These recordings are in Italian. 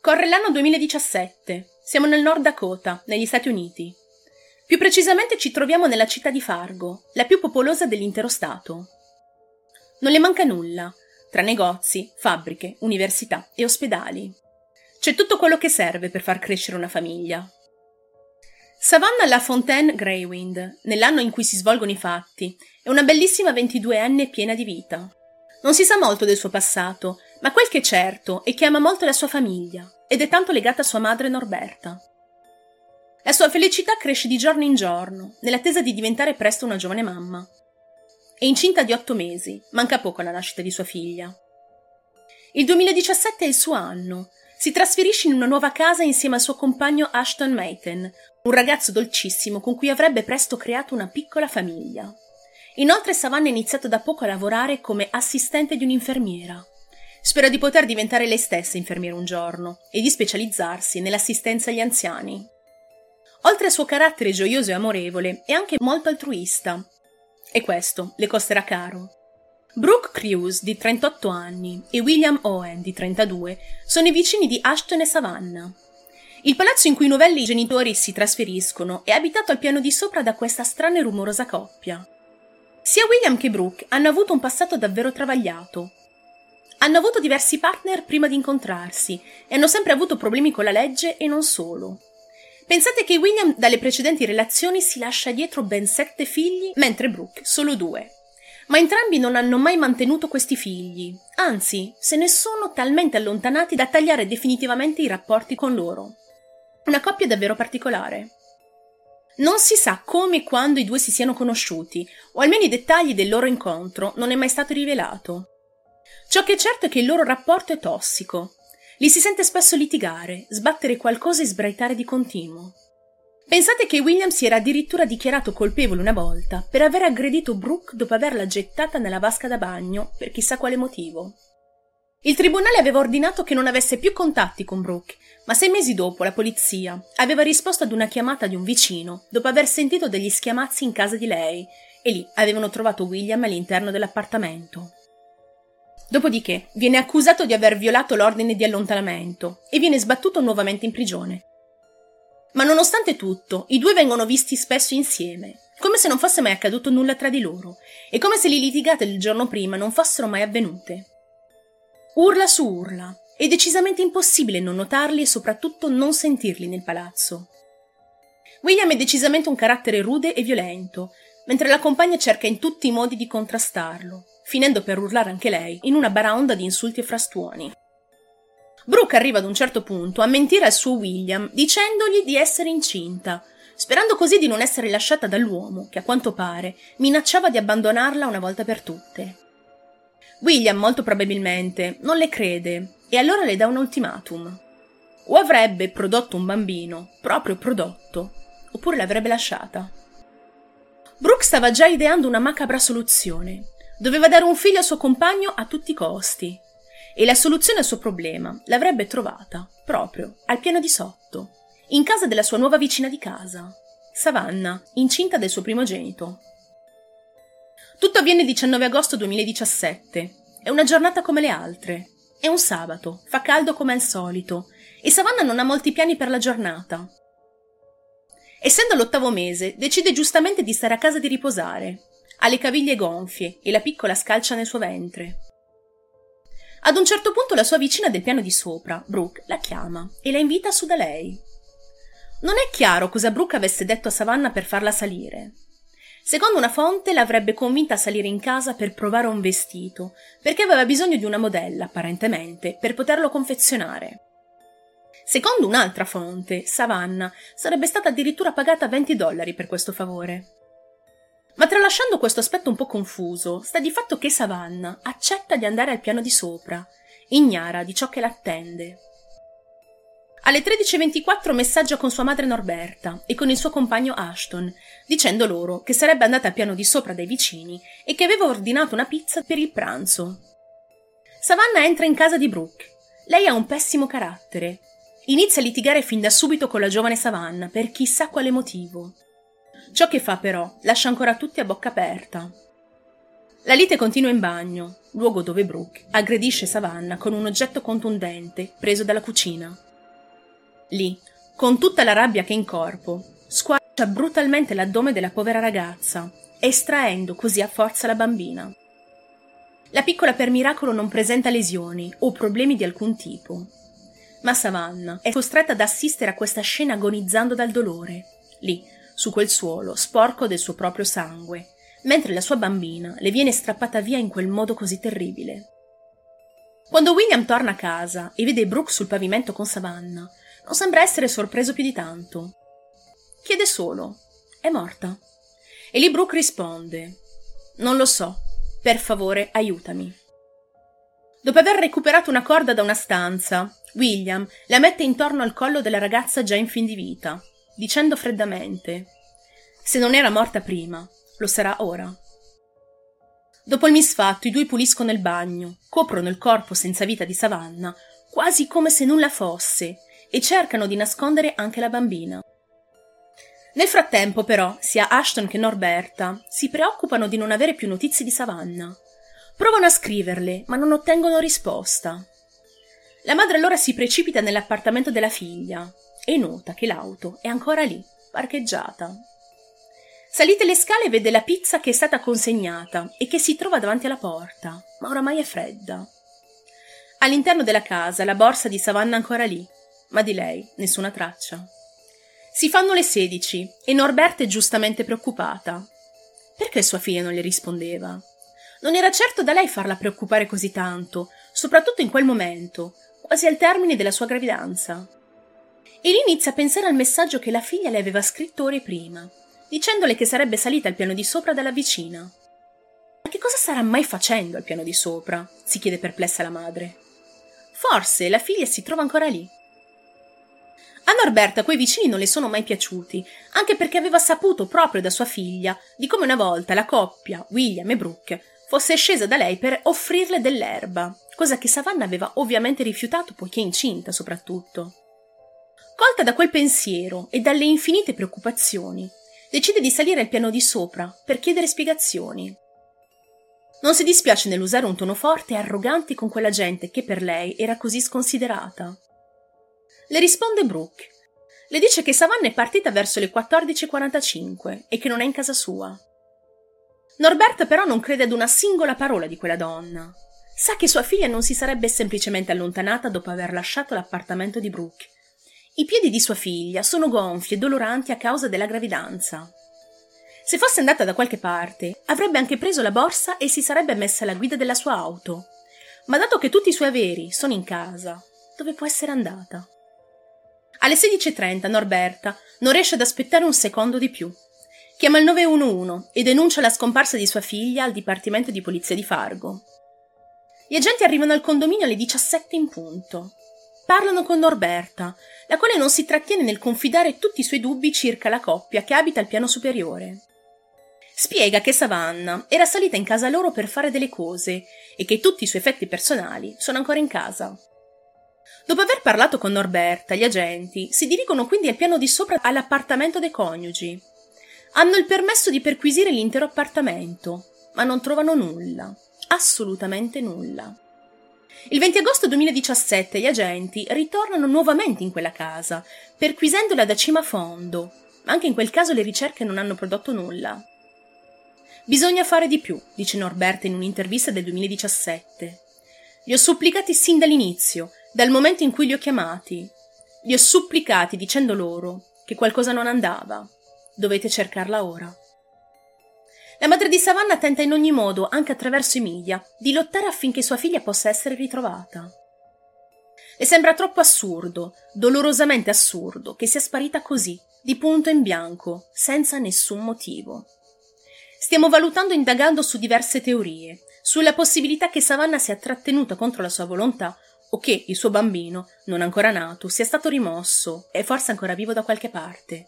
Corre l'anno 2017. Siamo nel Nord Dakota, negli Stati Uniti. Più precisamente ci troviamo nella città di Fargo, la più popolosa dell'intero stato. Non le manca nulla, tra negozi, fabbriche, università e ospedali. C'è tutto quello che serve per far crescere una famiglia. Savannah La Fontaine Greywind, nell'anno in cui si svolgono i fatti, è una bellissima 22enne piena di vita. Non si sa molto del suo passato, ma quel che è certo è che ama molto la sua famiglia ed è tanto legata a sua madre Norberta. La sua felicità cresce di giorno in giorno, nell'attesa di diventare presto una giovane mamma. È incinta di otto mesi, manca poco alla nascita di sua figlia. Il 2017 è il suo anno. Si trasferisce in una nuova casa insieme al suo compagno Ashton Mayton, un ragazzo dolcissimo con cui avrebbe presto creato una piccola famiglia. Inoltre Savannah ha iniziato da poco a lavorare come assistente di un'infermiera. Spera di poter diventare lei stessa infermiera un giorno e di specializzarsi nell'assistenza agli anziani. Oltre al suo carattere gioioso e amorevole, è anche molto altruista. E questo le costerà caro. Brooke Crews, di 38 anni, e William Owen, di 32, sono i vicini di Ashton e Savannah. Il palazzo in cui i novelli genitori si trasferiscono è abitato al piano di sopra da questa strana e rumorosa coppia. Sia William che Brooke hanno avuto un passato davvero travagliato. Hanno avuto diversi partner prima di incontrarsi e hanno sempre avuto problemi con la legge e non solo. Pensate che William dalle precedenti relazioni si lascia dietro ben sette figli, mentre Brooke solo due. Ma entrambi non hanno mai mantenuto questi figli, anzi, se ne sono talmente allontanati da tagliare definitivamente i rapporti con loro. Una coppia davvero particolare. Non si sa come e quando i due si siano conosciuti, o almeno i dettagli del loro incontro non è mai stato rivelato. Ciò che è certo è che il loro rapporto è tossico. Li si sente spesso litigare, sbattere qualcosa e sbraitare di continuo. Pensate che William si era addirittura dichiarato colpevole una volta per aver aggredito Brooke dopo averla gettata nella vasca da bagno per chissà quale motivo. Il tribunale aveva ordinato che non avesse più contatti con Brooke, ma sei mesi dopo la polizia aveva risposto ad una chiamata di un vicino dopo aver sentito degli schiamazzi in casa di lei e lì avevano trovato William all'interno dell'appartamento. Dopodiché viene accusato di aver violato l'ordine di allontanamento e viene sbattuto nuovamente in prigione. Ma nonostante tutto, i due vengono visti spesso insieme, come se non fosse mai accaduto nulla tra di loro e come se le litigate del giorno prima non fossero mai avvenute. Urla su urla. È decisamente impossibile non notarli e soprattutto non sentirli nel palazzo. William è decisamente un carattere rude e violento, mentre la compagna cerca in tutti i modi di contrastarlo, finendo per urlare anche lei in una baraonda di insulti e frastuoni. Brooke arriva ad un certo punto a mentire al suo William dicendogli di essere incinta, sperando così di non essere lasciata dall'uomo che, a quanto pare, minacciava di abbandonarla una volta per tutte. William molto probabilmente non le crede e allora le dà un ultimatum. O avrebbe prodotto un bambino, proprio prodotto, oppure l'avrebbe lasciata. Brooke stava già ideando una macabra soluzione. Doveva dare un figlio al suo compagno a tutti i costi. E la soluzione al suo problema l'avrebbe trovata proprio al piano di sotto, in casa della sua nuova vicina di casa, Savannah, incinta del suo primogenito. Tutto avviene il 19 agosto 2017. È una giornata come le altre. È un sabato, fa caldo come al solito, e Savannah non ha molti piani per la giornata. Essendo l'ottavo mese, decide giustamente di stare a casa di riposare. Ha le caviglie gonfie e la piccola scalcia nel suo ventre. Ad un certo punto la sua vicina del piano di sopra, Brooke, la chiama e la invita su da lei. Non è chiaro cosa Brooke avesse detto a Savannah per farla salire. Secondo una fonte l'avrebbe convinta a salire in casa per provare un vestito, perché aveva bisogno di una modella, apparentemente, per poterlo confezionare. Secondo un'altra fonte, Savannah sarebbe stata addirittura pagata 20 dollari per questo favore. Ma tralasciando questo aspetto un po' confuso, sta di fatto che Savannah accetta di andare al piano di sopra, ignara di ciò che l'attende. Alle 13.24 messaggia con sua madre Norberta e con il suo compagno Ashton, dicendo loro che sarebbe andata al piano di sopra dai vicini e che aveva ordinato una pizza per il pranzo. Savannah entra in casa di Brooke. Lei ha un pessimo carattere. Inizia a litigare fin da subito con la giovane Savannah per chissà quale motivo. Ciò che fa però lascia ancora tutti a bocca aperta. La lite continua in bagno, luogo dove Brooke aggredisce Savannah con un oggetto contundente preso dalla cucina. Lì, con tutta la rabbia che è in corpo, squarcia brutalmente l'addome della povera ragazza, estraendo così a forza la bambina. La piccola per miracolo non presenta lesioni o problemi di alcun tipo. Ma Savannah è costretta ad assistere a questa scena agonizzando dal dolore, lì, su quel suolo, sporco del suo proprio sangue, mentre la sua bambina le viene strappata via in quel modo così terribile. Quando William torna a casa e vede Brooke sul pavimento con Savannah, non sembra essere sorpreso più di tanto. Chiede solo: È morta? E lì Brooke risponde: Non lo so, per favore, aiutami. Dopo aver recuperato una corda da una stanza, William la mette intorno al collo della ragazza già in fin di vita, dicendo freddamente: Se non era morta prima, lo sarà ora. Dopo il misfatto, i due puliscono il bagno, coprono il corpo senza vita di Savannah, quasi come se nulla fosse, e cercano di nascondere anche la bambina. Nel frattempo, però, sia Ashton che Norberta si preoccupano di non avere più notizie di Savannah. Provano a scriverle, ma non ottengono risposta. La madre allora si precipita nell'appartamento della figlia e nota che l'auto è ancora lì, parcheggiata. Salite le scale e vede la pizza che è stata consegnata e che si trova davanti alla porta, ma oramai è fredda. All'interno della casa la borsa di Savannah ancora lì, ma di lei nessuna traccia. Si fanno le sedici e Norberta è giustamente preoccupata. Perché sua figlia non le rispondeva? Non era certo da lei farla preoccupare così tanto, soprattutto in quel momento, quasi al termine della sua gravidanza. E lì inizia a pensare al messaggio che la figlia le aveva scritto ore prima, dicendole che sarebbe salita al piano di sopra dalla vicina. Ma che cosa starà mai facendo al piano di sopra? si chiede perplessa la madre. Forse la figlia si trova ancora lì. A Norberta quei vicini non le sono mai piaciuti, anche perché aveva saputo proprio da sua figlia di come una volta la coppia, William e Brooke, fosse scesa da lei per offrirle dell'erba, cosa che Savannah aveva ovviamente rifiutato poiché incinta soprattutto. Colta da quel pensiero e dalle infinite preoccupazioni, decide di salire al piano di sopra per chiedere spiegazioni. Non si dispiace nell'usare un tono forte e arrogante con quella gente che per lei era così sconsiderata. Le risponde Brooke. Le dice che Savannah è partita verso le 14.45 e che non è in casa sua. Norberta però non crede ad una singola parola di quella donna. Sa che sua figlia non si sarebbe semplicemente allontanata dopo aver lasciato l'appartamento di Brooke. I piedi di sua figlia sono gonfi e doloranti a causa della gravidanza. Se fosse andata da qualche parte, avrebbe anche preso la borsa e si sarebbe messa alla guida della sua auto. Ma dato che tutti i suoi averi sono in casa, dove può essere andata? Alle 16.30 Norberta non riesce ad aspettare un secondo di più. Chiama il 911 e denuncia la scomparsa di sua figlia al Dipartimento di Polizia di Fargo. Gli agenti arrivano al condominio alle 17 in punto. Parlano con Norberta, la quale non si trattiene nel confidare tutti i suoi dubbi circa la coppia che abita al piano superiore. Spiega che Savannah era salita in casa loro per fare delle cose e che tutti i suoi effetti personali sono ancora in casa. Dopo aver parlato con Norberta, gli agenti si dirigono quindi al piano di sopra all'appartamento dei coniugi. Hanno il permesso di perquisire l'intero appartamento, ma non trovano nulla, assolutamente nulla. Il 20 agosto 2017 gli agenti ritornano nuovamente in quella casa, perquisendola da cima a fondo, ma anche in quel caso le ricerche non hanno prodotto nulla. Bisogna fare di più, dice Norberta in un'intervista del 2017. Li ho supplicati sin dall'inizio, dal momento in cui li ho chiamati. Li ho supplicati dicendo loro che qualcosa non andava. Dovete cercarla ora. La madre di Savannah tenta in ogni modo, anche attraverso Emilia, di lottare affinché sua figlia possa essere ritrovata. Le sembra troppo assurdo, dolorosamente assurdo, che sia sparita così, di punto in bianco, senza nessun motivo. Stiamo valutando e indagando su diverse teorie, sulla possibilità che Savannah sia trattenuta contro la sua volontà o che il suo bambino, non ancora nato, sia stato rimosso e forse ancora vivo da qualche parte.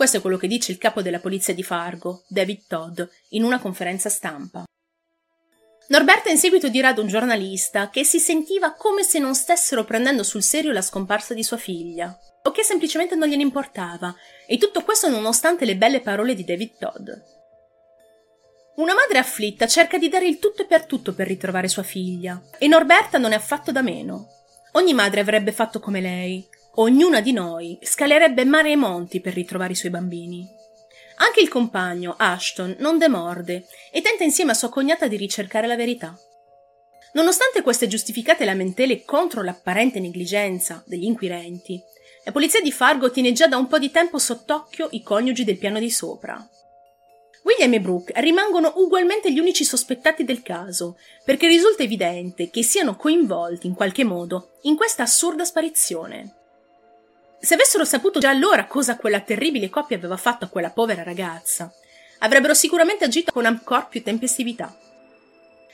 Questo è quello che dice il capo della polizia di Fargo, David Todd, in una conferenza stampa. Norberta in seguito dirà ad un giornalista che si sentiva come se non stessero prendendo sul serio la scomparsa di sua figlia, o che semplicemente non gliene importava, e tutto questo nonostante le belle parole di David Todd. Una madre afflitta cerca di dare il tutto e per tutto per ritrovare sua figlia, e Norberta non è affatto da meno. Ogni madre avrebbe fatto come lei, ognuna di noi scalerebbe mare e monti per ritrovare i suoi bambini. Anche il compagno, Ashton, non demorde e tenta insieme a sua cognata di ricercare la verità. Nonostante queste giustificate lamentele contro l'apparente negligenza degli inquirenti, la polizia di Fargo tiene già da un po' di tempo sott'occhio i coniugi del piano di sopra. William e Brooke rimangono ugualmente gli unici sospettati del caso, perché risulta evidente che siano coinvolti in qualche modo in questa assurda sparizione. Se avessero saputo già allora cosa quella terribile coppia aveva fatto a quella povera ragazza, avrebbero sicuramente agito con ancora più tempestività.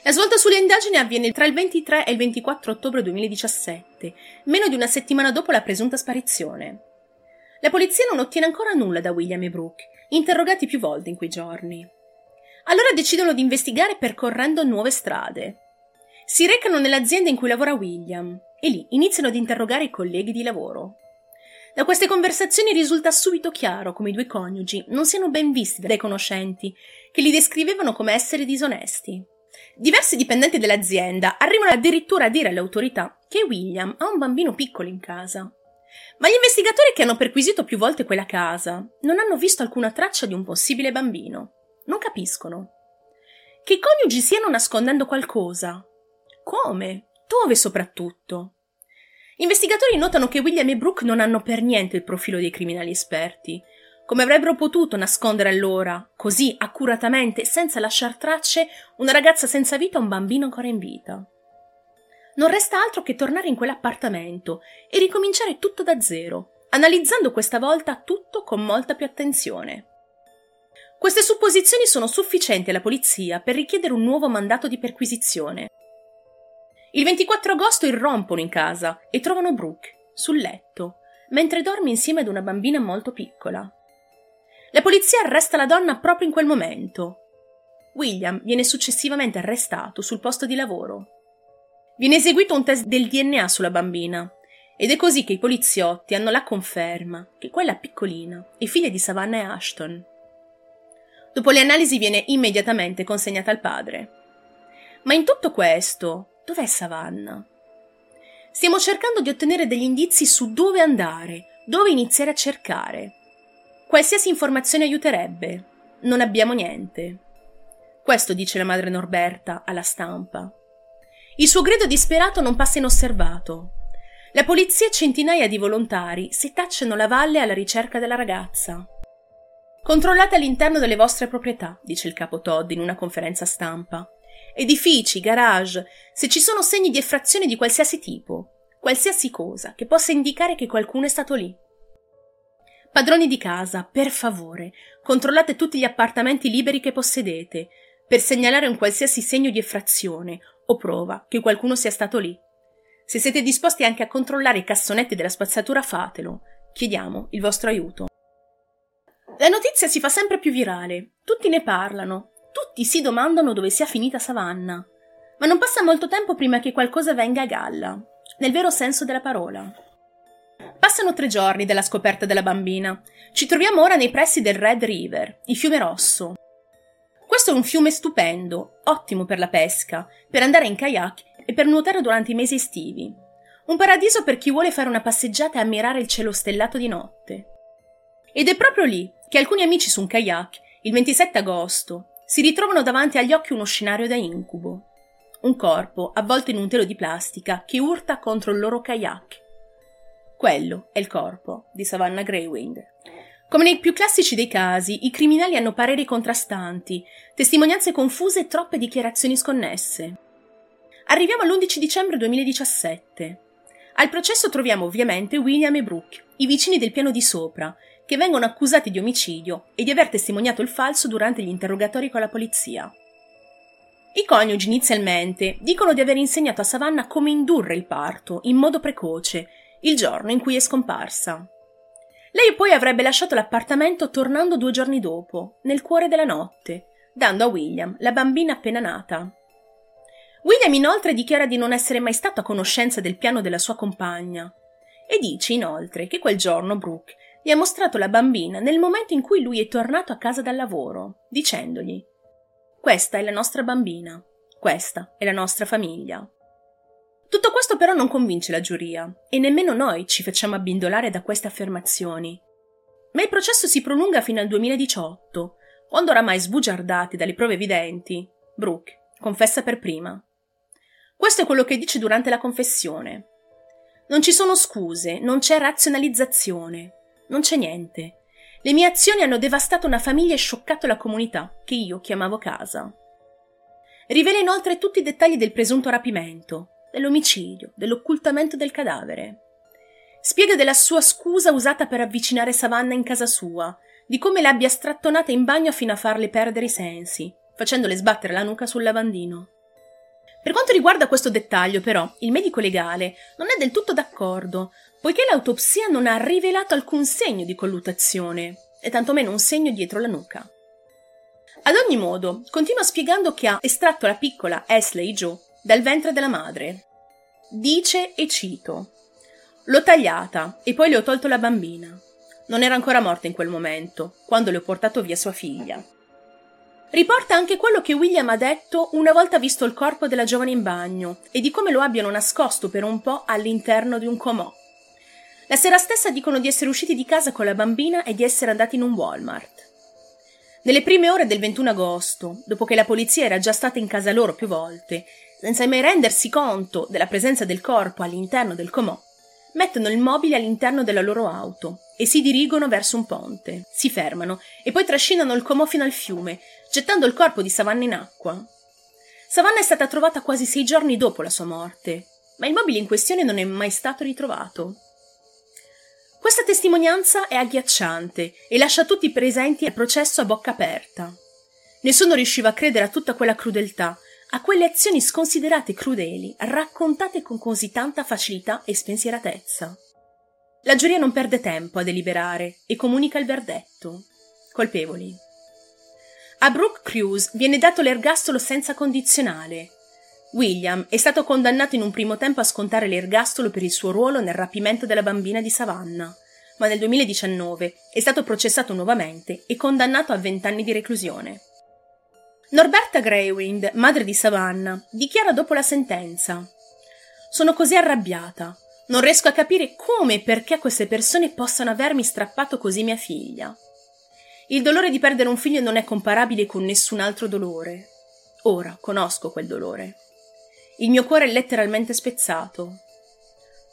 La svolta sulle indagini avviene tra il 23 e il 24 ottobre 2017, meno di una settimana dopo la presunta sparizione. La polizia non ottiene ancora nulla da William e Brooke, interrogati più volte in quei giorni. Allora decidono di investigare percorrendo nuove strade. Si recano nell'azienda in cui lavora William e lì iniziano ad interrogare i colleghi di lavoro. Da queste conversazioni risulta subito chiaro come i due coniugi non siano ben visti dai conoscenti, che li descrivevano come esseri disonesti. Diversi dipendenti dell'azienda arrivano addirittura a dire alle autorità che William ha un bambino piccolo in casa. Ma gli investigatori che hanno perquisito più volte quella casa non hanno visto alcuna traccia di un possibile bambino. Non capiscono. Che i coniugi stiano nascondendo qualcosa. Come? Dove soprattutto? Investigatori notano che William e Brooke non hanno per niente il profilo dei criminali esperti come avrebbero potuto nascondere allora, così accuratamente, senza lasciar tracce, una ragazza senza vita e un bambino ancora in vita? Non resta altro che tornare in quell'appartamento e ricominciare tutto da zero, analizzando questa volta tutto con molta più attenzione. Queste supposizioni sono sufficienti alla polizia per richiedere un nuovo mandato di perquisizione. Il 24 agosto irrompono in casa e trovano Brooke sul letto, mentre dorme insieme ad una bambina molto piccola. La polizia arresta la donna proprio in quel momento. William viene successivamente arrestato sul posto di lavoro. Viene eseguito un test del DNA sulla bambina ed è così che i poliziotti hanno la conferma che quella piccolina è figlia di Savannah e Ashton. Dopo le analisi viene immediatamente consegnata al padre. Ma in tutto questo, dov'è Savannah? Stiamo cercando di ottenere degli indizi su dove andare, dove iniziare a cercare. Qualsiasi informazione aiuterebbe. Non abbiamo niente. Questo dice la madre Norberta alla stampa. Il suo grido disperato non passa inosservato. La polizia e centinaia di volontari si tacciano la valle alla ricerca della ragazza. Controllate all'interno delle vostre proprietà, dice il capo Todd in una conferenza stampa. Edifici, garage, se ci sono segni di effrazione di qualsiasi tipo, qualsiasi cosa che possa indicare che qualcuno è stato lì. Padroni di casa, per favore, controllate tutti gli appartamenti liberi che possedete, per segnalare un qualsiasi segno di effrazione o prova che qualcuno sia stato lì. Se siete disposti anche a controllare i cassonetti della spazzatura, fatelo. Chiediamo il vostro aiuto. La notizia si fa sempre più virale, tutti ne parlano, tutti si domandano dove sia finita Savannah. Ma non passa molto tempo prima che qualcosa venga a galla, nel vero senso della parola. Passano tre giorni dalla scoperta della bambina. Ci troviamo ora nei pressi del Red River, il fiume rosso. Questo è un fiume stupendo, ottimo per la pesca, per andare in kayak e per nuotare durante i mesi estivi. Un paradiso per chi vuole fare una passeggiata e ammirare il cielo stellato di notte. Ed è proprio lì che alcuni amici su un kayak, il 27 agosto, si ritrovano davanti agli occhi uno scenario da incubo. Un corpo avvolto in un telo di plastica che urta contro il loro kayak quello è il corpo di Savannah Greywind. Come nei più classici dei casi, i criminali hanno pareri contrastanti, testimonianze confuse e troppe dichiarazioni sconnesse. Arriviamo all'11 dicembre 2017. Al processo troviamo ovviamente William e Brooke, i vicini del piano di sopra, che vengono accusati di omicidio e di aver testimoniato il falso durante gli interrogatori con la polizia. I coniugi inizialmente dicono di aver insegnato a Savannah come indurre il parto in modo precoce il giorno in cui è scomparsa. Lei poi avrebbe lasciato l'appartamento tornando due giorni dopo, nel cuore della notte, dando a William la bambina appena nata. William inoltre dichiara di non essere mai stato a conoscenza del piano della sua compagna e dice inoltre che quel giorno Brooke gli ha mostrato la bambina nel momento in cui lui è tornato a casa dal lavoro, dicendogli Questa è la nostra bambina, questa è la nostra famiglia. Tutto Questo però non convince la giuria, e nemmeno noi ci facciamo abbindolare da queste affermazioni. Ma il processo si prolunga fino al 2018, quando oramai sbugiardati dalle prove evidenti, Brooke confessa per prima. Questo è quello che dice durante la confessione. Non ci sono scuse, non c'è razionalizzazione, non c'è niente. Le mie azioni hanno devastato una famiglia e scioccato la comunità, che io chiamavo casa. Rivela inoltre tutti i dettagli del presunto rapimento, dell'omicidio, dell'occultamento del cadavere. Spiega della sua scusa usata per avvicinare Savannah in casa sua, di come l'abbia strattonata in bagno fino a farle perdere i sensi, facendole sbattere la nuca sul lavandino. Per quanto riguarda questo dettaglio, però, il medico legale non è del tutto d'accordo, poiché l'autopsia non ha rivelato alcun segno di colluttazione, e tantomeno un segno dietro la nuca. Ad ogni modo, continua spiegando che ha estratto la piccola Ashley Joe dal ventre della madre. Dice, e cito, L'ho tagliata e poi le ho tolto la bambina. Non era ancora morta in quel momento, quando le ho portato via sua figlia. Riporta anche quello che William ha detto una volta visto il corpo della giovane in bagno e di come lo abbiano nascosto per un po' all'interno di un comò. La sera stessa dicono di essere usciti di casa con la bambina e di essere andati in un Walmart. Nelle prime ore del 21 agosto, dopo che la polizia era già stata in casa loro più volte, senza mai rendersi conto della presenza del corpo all'interno del comò, mettono il mobile all'interno della loro auto e si dirigono verso un ponte. Si fermano e poi trascinano il comò fino al fiume, gettando il corpo di Savannah in acqua. Savannah è stata trovata quasi sei giorni dopo la sua morte, ma il mobile in questione non è mai stato ritrovato. Questa testimonianza è agghiacciante e lascia tutti i presenti al processo a bocca aperta. Nessuno riusciva a credere a tutta quella crudeltà, a quelle azioni sconsiderate crudeli, raccontate con così tanta facilità e spensieratezza. La giuria non perde tempo a deliberare e comunica il verdetto. Colpevoli. A Brooke Cruz viene dato l'ergastolo senza condizionale. William è stato condannato in un primo tempo a scontare l'ergastolo per il suo ruolo nel rapimento della bambina di Savannah, ma nel 2019 è stato processato nuovamente e condannato a vent'anni di reclusione. Norberta Greywind, madre di Savannah, dichiara dopo la sentenza Sono così arrabbiata. Non riesco a capire come e perché queste persone possano avermi strappato così mia figlia. Il dolore di perdere un figlio non è comparabile con nessun altro dolore. Ora conosco quel dolore. Il mio cuore è letteralmente spezzato.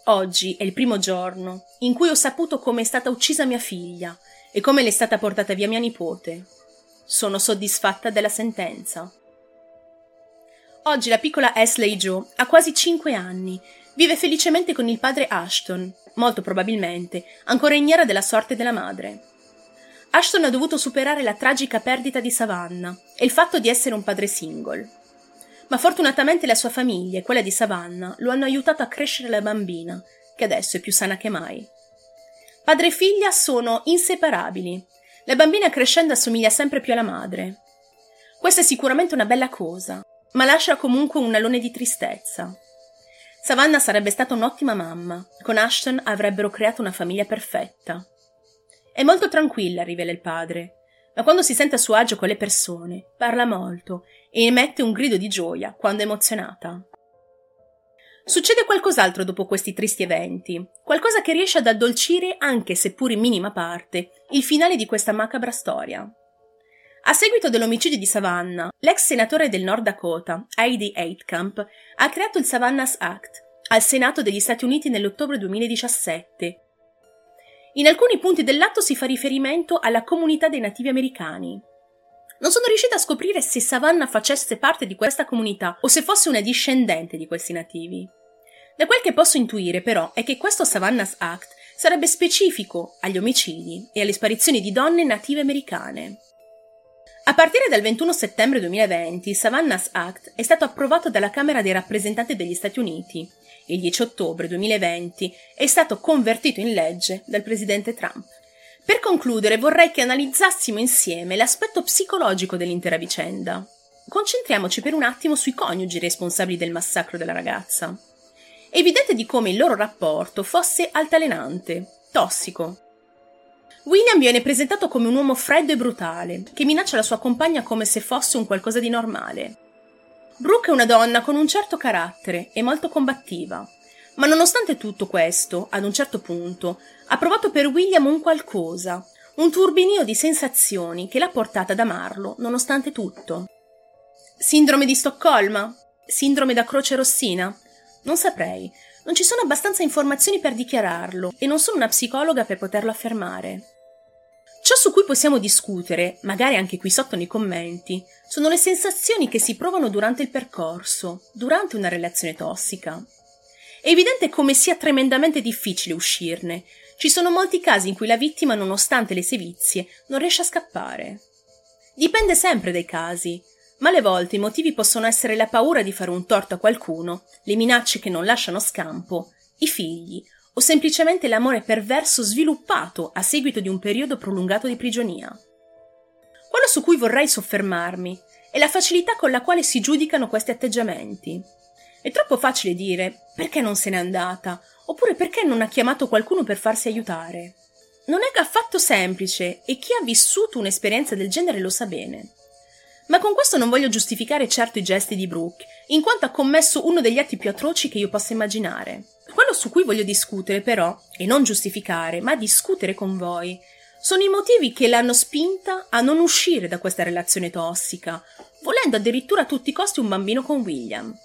Oggi è il primo giorno in cui ho saputo come è stata uccisa mia figlia e come le è stata portata via mia nipote. Sono soddisfatta della sentenza. Oggi la piccola Ashley Joe ha quasi cinque anni. Vive felicemente con il padre Ashton, molto probabilmente ancora ignara della sorte della madre. Ashton ha dovuto superare la tragica perdita di Savannah e il fatto di essere un padre single. Ma fortunatamente la sua famiglia e quella di Savannah lo hanno aiutato a crescere la bambina, che adesso è più sana che mai. Padre e figlia sono inseparabili la bambina crescendo assomiglia sempre più alla madre. Questa è sicuramente una bella cosa, ma lascia comunque un alone di tristezza. Savannah sarebbe stata un'ottima mamma, con Ashton avrebbero creato una famiglia perfetta. È molto tranquilla, rivela il padre, ma quando si sente a suo agio con le persone, parla molto e emette un grido di gioia quando è emozionata. Succede qualcos'altro dopo questi tristi eventi, qualcosa che riesce ad addolcire, anche seppur in minima parte, il finale di questa macabra storia. A seguito dell'omicidio di Savannah, l'ex senatore del Nord Dakota, Heidi Heitkamp, ha creato il Savannah's Act al Senato degli Stati Uniti nell'ottobre 2017. In alcuni punti dell'atto si fa riferimento alla comunità dei nativi americani. Non sono riuscita a scoprire se Savannah facesse parte di questa comunità o se fosse una discendente di questi nativi. Da quel che posso intuire, però, è che questo Savannah's Act sarebbe specifico agli omicidi e alle sparizioni di donne native americane. A partire dal 21 settembre 2020, il Savannah's Act è stato approvato dalla Camera dei rappresentanti degli Stati Uniti e il 10 ottobre 2020 è stato convertito in legge dal presidente Trump. Per concludere vorrei che analizzassimo insieme l'aspetto psicologico dell'intera vicenda. Concentriamoci per un attimo sui coniugi responsabili del massacro della ragazza. È evidente di come il loro rapporto fosse altalenante, tossico. William viene presentato come un uomo freddo e brutale, che minaccia la sua compagna come se fosse un qualcosa di normale. Brooke è una donna con un certo carattere e molto combattiva, Ma nonostante tutto questo, ad un certo punto, ha provato per William un qualcosa, un turbinio di sensazioni che l'ha portata ad amarlo, nonostante tutto. Sindrome di Stoccolma? Sindrome da croce rossina? Non saprei. Non ci sono abbastanza informazioni per dichiararlo e non sono una psicologa per poterlo affermare. Ciò su cui possiamo discutere, magari anche qui sotto nei commenti, sono le sensazioni che si provano durante il percorso, durante una relazione tossica. È evidente come sia tremendamente difficile uscirne. Ci sono molti casi in cui la vittima, nonostante le sevizie, non riesce a scappare. Dipende sempre dai casi, ma alle volte i motivi possono essere la paura di fare un torto a qualcuno, le minacce che non lasciano scampo, i figli o semplicemente l'amore perverso sviluppato a seguito di un periodo prolungato di prigionia. Quello su cui vorrei soffermarmi è la facilità con la quale si giudicano questi atteggiamenti. È troppo facile dire perché non se n'è andata, oppure perché non ha chiamato qualcuno per farsi aiutare. Non è affatto semplice e chi ha vissuto un'esperienza del genere lo sa bene. Ma con questo non voglio giustificare certo i gesti di Brooke, in quanto ha commesso uno degli atti più atroci che io possa immaginare. Quello su cui voglio discutere, però, e non giustificare, ma discutere con voi, sono i motivi che l'hanno spinta a non uscire da questa relazione tossica, volendo addirittura a tutti i costi un bambino con William.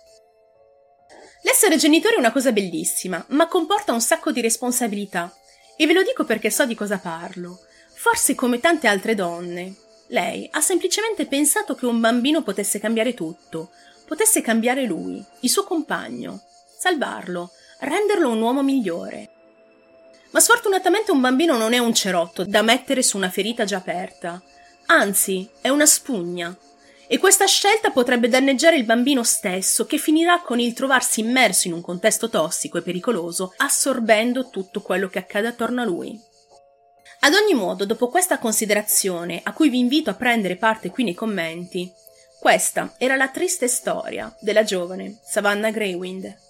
L'essere genitori è una cosa bellissima, ma comporta un sacco di responsabilità. E ve lo dico perché so di cosa parlo. Forse come tante altre donne, lei ha semplicemente pensato che un bambino potesse cambiare tutto, potesse cambiare lui, il suo compagno, salvarlo, renderlo un uomo migliore. Ma sfortunatamente un bambino non è un cerotto da mettere su una ferita già aperta, anzi è una spugna. E questa scelta potrebbe danneggiare il bambino stesso, che finirà con il trovarsi immerso in un contesto tossico e pericoloso, assorbendo tutto quello che accade attorno a lui. Ad ogni modo, dopo questa considerazione, a cui vi invito a prendere parte qui nei commenti, questa era la triste storia della giovane Savannah Greywind.